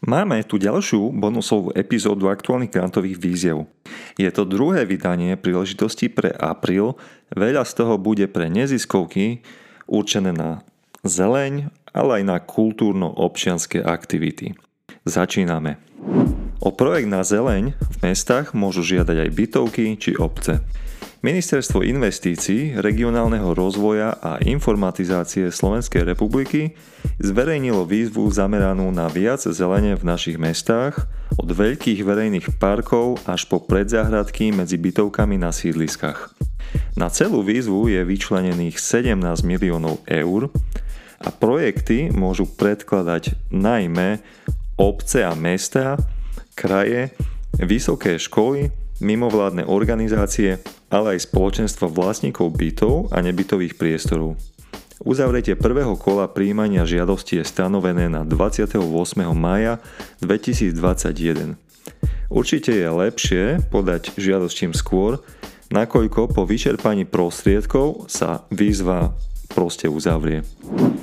Máme tu ďalšiu bonusovú epizódu aktuálnych grantových víziev. Je to druhé vydanie príležitosti pre apríl, veľa z toho bude pre neziskovky určené na zeleň, ale aj na kultúrno-občianské aktivity. Začíname. O projekt na zeleň v mestách môžu žiadať aj bytovky či obce. Ministerstvo investícií, regionálneho rozvoja a informatizácie Slovenskej republiky zverejnilo výzvu zameranú na viac zelene v našich mestách, od veľkých verejných parkov až po predzáhradky medzi bytovkami na sídliskách. Na celú výzvu je vyčlenených 17 miliónov eur a projekty môžu predkladať najmä obce a mesta, kraje, vysoké školy, mimovládne organizácie, ale aj spoločenstva vlastníkov bytov a nebytových priestorov. Uzavretie prvého kola príjmania žiadosti je stanovené na 28. maja 2021. Určite je lepšie podať žiadosť čím skôr, nakoľko po vyčerpaní prostriedkov sa výzva proste uzavrie.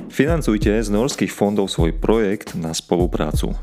Financujte z norských fondov svoj projekt na spoluprácu.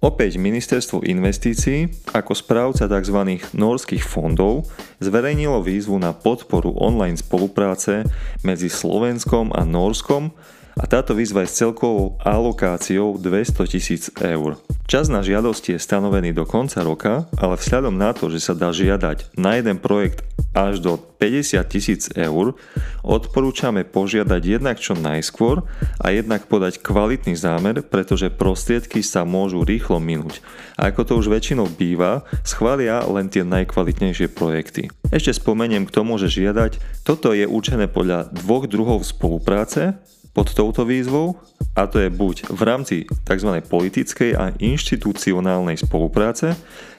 Opäť Ministerstvo investícií ako správca tzv. norských fondov zverejnilo výzvu na podporu online spolupráce medzi Slovenskom a Norskom a táto výzva je s celkovou alokáciou 200 tisíc eur. Čas na žiadosti je stanovený do konca roka, ale vzhľadom na to, že sa dá žiadať na jeden projekt až do 50 tisíc eur, odporúčame požiadať jednak čo najskôr a jednak podať kvalitný zámer, pretože prostriedky sa môžu rýchlo minúť. A ako to už väčšinou býva, schvália len tie najkvalitnejšie projekty. Ešte spomeniem k tomu, žiadať, toto je určené podľa dvoch druhov spolupráce, pod touto výzvou a to je buď v rámci tzv. politickej a inštitucionálnej spolupráce,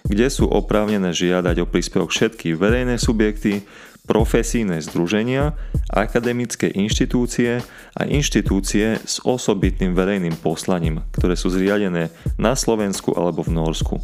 kde sú oprávnené žiadať o príspevok všetky verejné subjekty, profesijné združenia, akademické inštitúcie a inštitúcie s osobitným verejným poslaním, ktoré sú zriadené na Slovensku alebo v Norsku.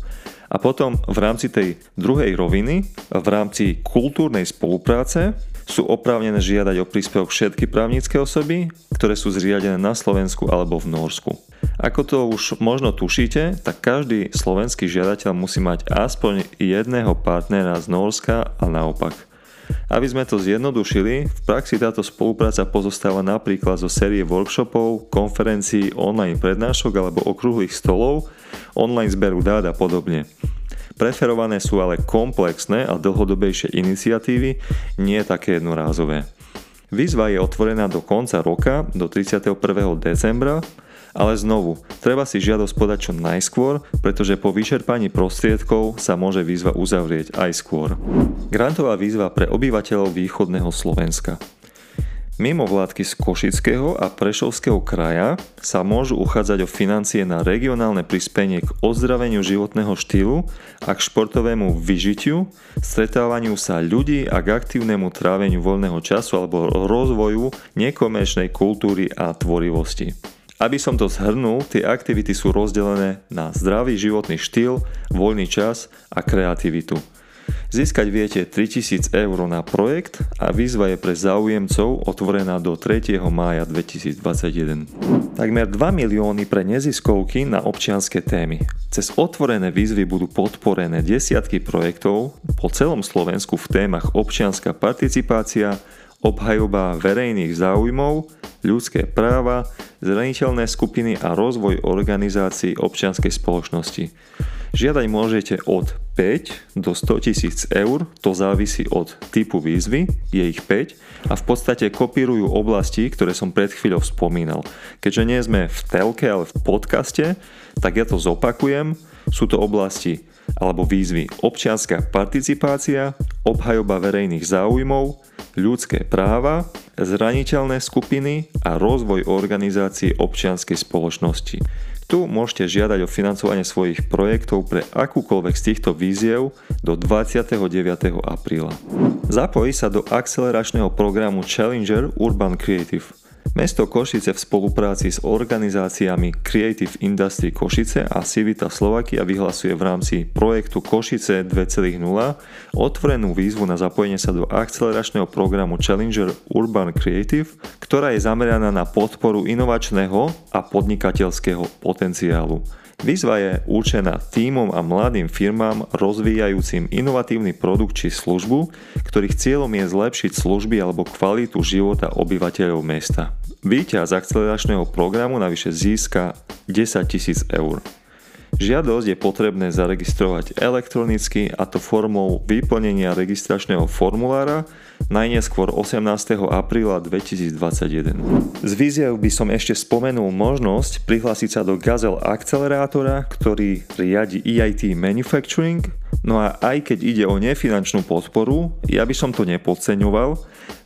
A potom v rámci tej druhej roviny, v rámci kultúrnej spolupráce, sú oprávnené žiadať o príspevok všetky právnické osoby, ktoré sú zriadené na Slovensku alebo v Norsku. Ako to už možno tušíte, tak každý slovenský žiadateľ musí mať aspoň jedného partnera z Norska a naopak. Aby sme to zjednodušili, v praxi táto spolupráca pozostáva napríklad zo série workshopov, konferencií, online prednášok alebo okrúhlych stolov, online zberu dát a podobne. Preferované sú ale komplexné a dlhodobejšie iniciatívy, nie také jednorázové. Výzva je otvorená do konca roka, do 31. decembra, ale znovu, treba si žiadosť podať čo najskôr, pretože po vyčerpaní prostriedkov sa môže výzva uzavrieť aj skôr. Grantová výzva pre obyvateľov východného Slovenska. Mimo vládky z Košického a Prešovského kraja sa môžu uchádzať o financie na regionálne prispenie k ozdraveniu životného štýlu a k športovému vyžitiu, stretávaniu sa ľudí a k aktívnemu tráveniu voľného času alebo rozvoju nekomerčnej kultúry a tvorivosti. Aby som to zhrnul, tie aktivity sú rozdelené na zdravý životný štýl, voľný čas a kreativitu. Získať viete 3000 eur na projekt a výzva je pre záujemcov otvorená do 3. mája 2021. Takmer 2 milióny pre neziskovky na občianské témy. Cez otvorené výzvy budú podporené desiatky projektov po celom Slovensku v témach občianská participácia, obhajoba verejných záujmov, ľudské práva, zraniteľné skupiny a rozvoj organizácií občianskej spoločnosti. Žiadať môžete od 5 do 100 tisíc eur, to závisí od typu výzvy, je ich 5 a v podstate kopírujú oblasti, ktoré som pred chvíľou spomínal. Keďže nie sme v telke, ale v podcaste, tak ja to zopakujem. Sú to oblasti alebo výzvy občianská participácia, obhajoba verejných záujmov, ľudské práva, zraniteľné skupiny a rozvoj organizácií občianskej spoločnosti. Tu môžete žiadať o financovanie svojich projektov pre akúkoľvek z týchto víziev do 29. apríla. Zapojí sa do akceleračného programu Challenger Urban Creative – Mesto Košice v spolupráci s organizáciami Creative Industry Košice a Civita Slovakia vyhlasuje v rámci projektu Košice 2.0 otvorenú výzvu na zapojenie sa do akceleračného programu Challenger Urban Creative, ktorá je zameraná na podporu inovačného a podnikateľského potenciálu. Výzva je určená týmom a mladým firmám rozvíjajúcim inovatívny produkt či službu, ktorých cieľom je zlepšiť služby alebo kvalitu života obyvateľov mesta. Výťaz akceleračného programu navyše získa 10 000 eur. Žiadosť je potrebné zaregistrovať elektronicky a to formou vyplnenia registračného formulára najneskôr 18. apríla 2021. Z víziev by som ešte spomenul možnosť prihlásiť sa do Gazel akcelerátora, ktorý riadi EIT Manufacturing, no a aj keď ide o nefinančnú podporu, ja by som to nepodceňoval,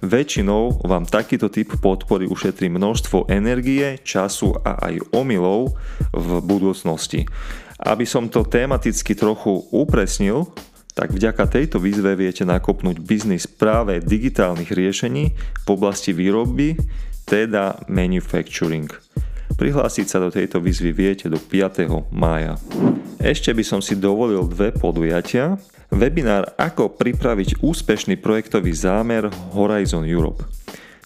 väčšinou vám takýto typ podpory ušetrí množstvo energie, času a aj omylov v budúcnosti. Aby som to tematicky trochu upresnil, tak vďaka tejto výzve viete nakopnúť biznis práve digitálnych riešení v oblasti výroby, teda manufacturing. Prihlásiť sa do tejto výzvy viete do 5. mája. Ešte by som si dovolil dve podujatia. Webinár Ako pripraviť úspešný projektový zámer Horizon Europe.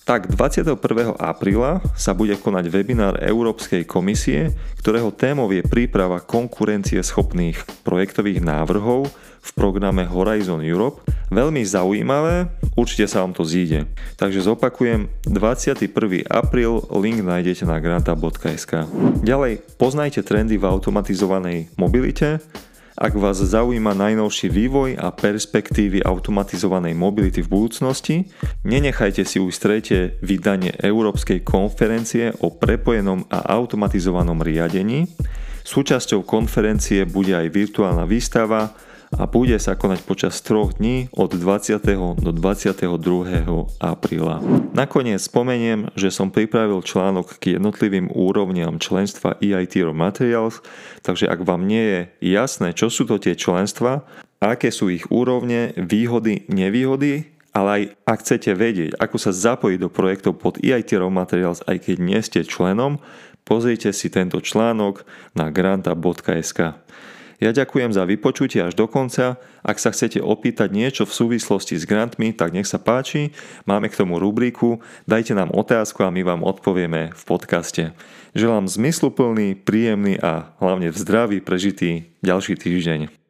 Tak 21. apríla sa bude konať webinár Európskej komisie, ktorého témou je príprava konkurencie schopných projektových návrhov v programe Horizon Europe. Veľmi zaujímavé, určite sa vám to zíde. Takže zopakujem, 21. apríl, link nájdete na granta.sk. Ďalej, poznajte trendy v automatizovanej mobilite, ak vás zaujíma najnovší vývoj a perspektívy automatizovanej mobility v budúcnosti, nenechajte si ujsť tretie vydanie Európskej konferencie o prepojenom a automatizovanom riadení. Súčasťou konferencie bude aj virtuálna výstava a bude sa konať počas troch dní od 20. do 22. apríla. Nakoniec spomeniem, že som pripravil článok k jednotlivým úrovniam členstva EIT Materials, takže ak vám nie je jasné, čo sú to tie členstva, aké sú ich úrovne, výhody, nevýhody, ale aj ak chcete vedieť, ako sa zapojiť do projektov pod EIT Materials, aj keď nie ste členom, pozrite si tento článok na granta.sk. Ja ďakujem za vypočutie až do konca. Ak sa chcete opýtať niečo v súvislosti s grantmi, tak nech sa páči. Máme k tomu rubriku. Dajte nám otázku a my vám odpovieme v podcaste. Želám zmysluplný, príjemný a hlavne v zdraví prežitý ďalší týždeň.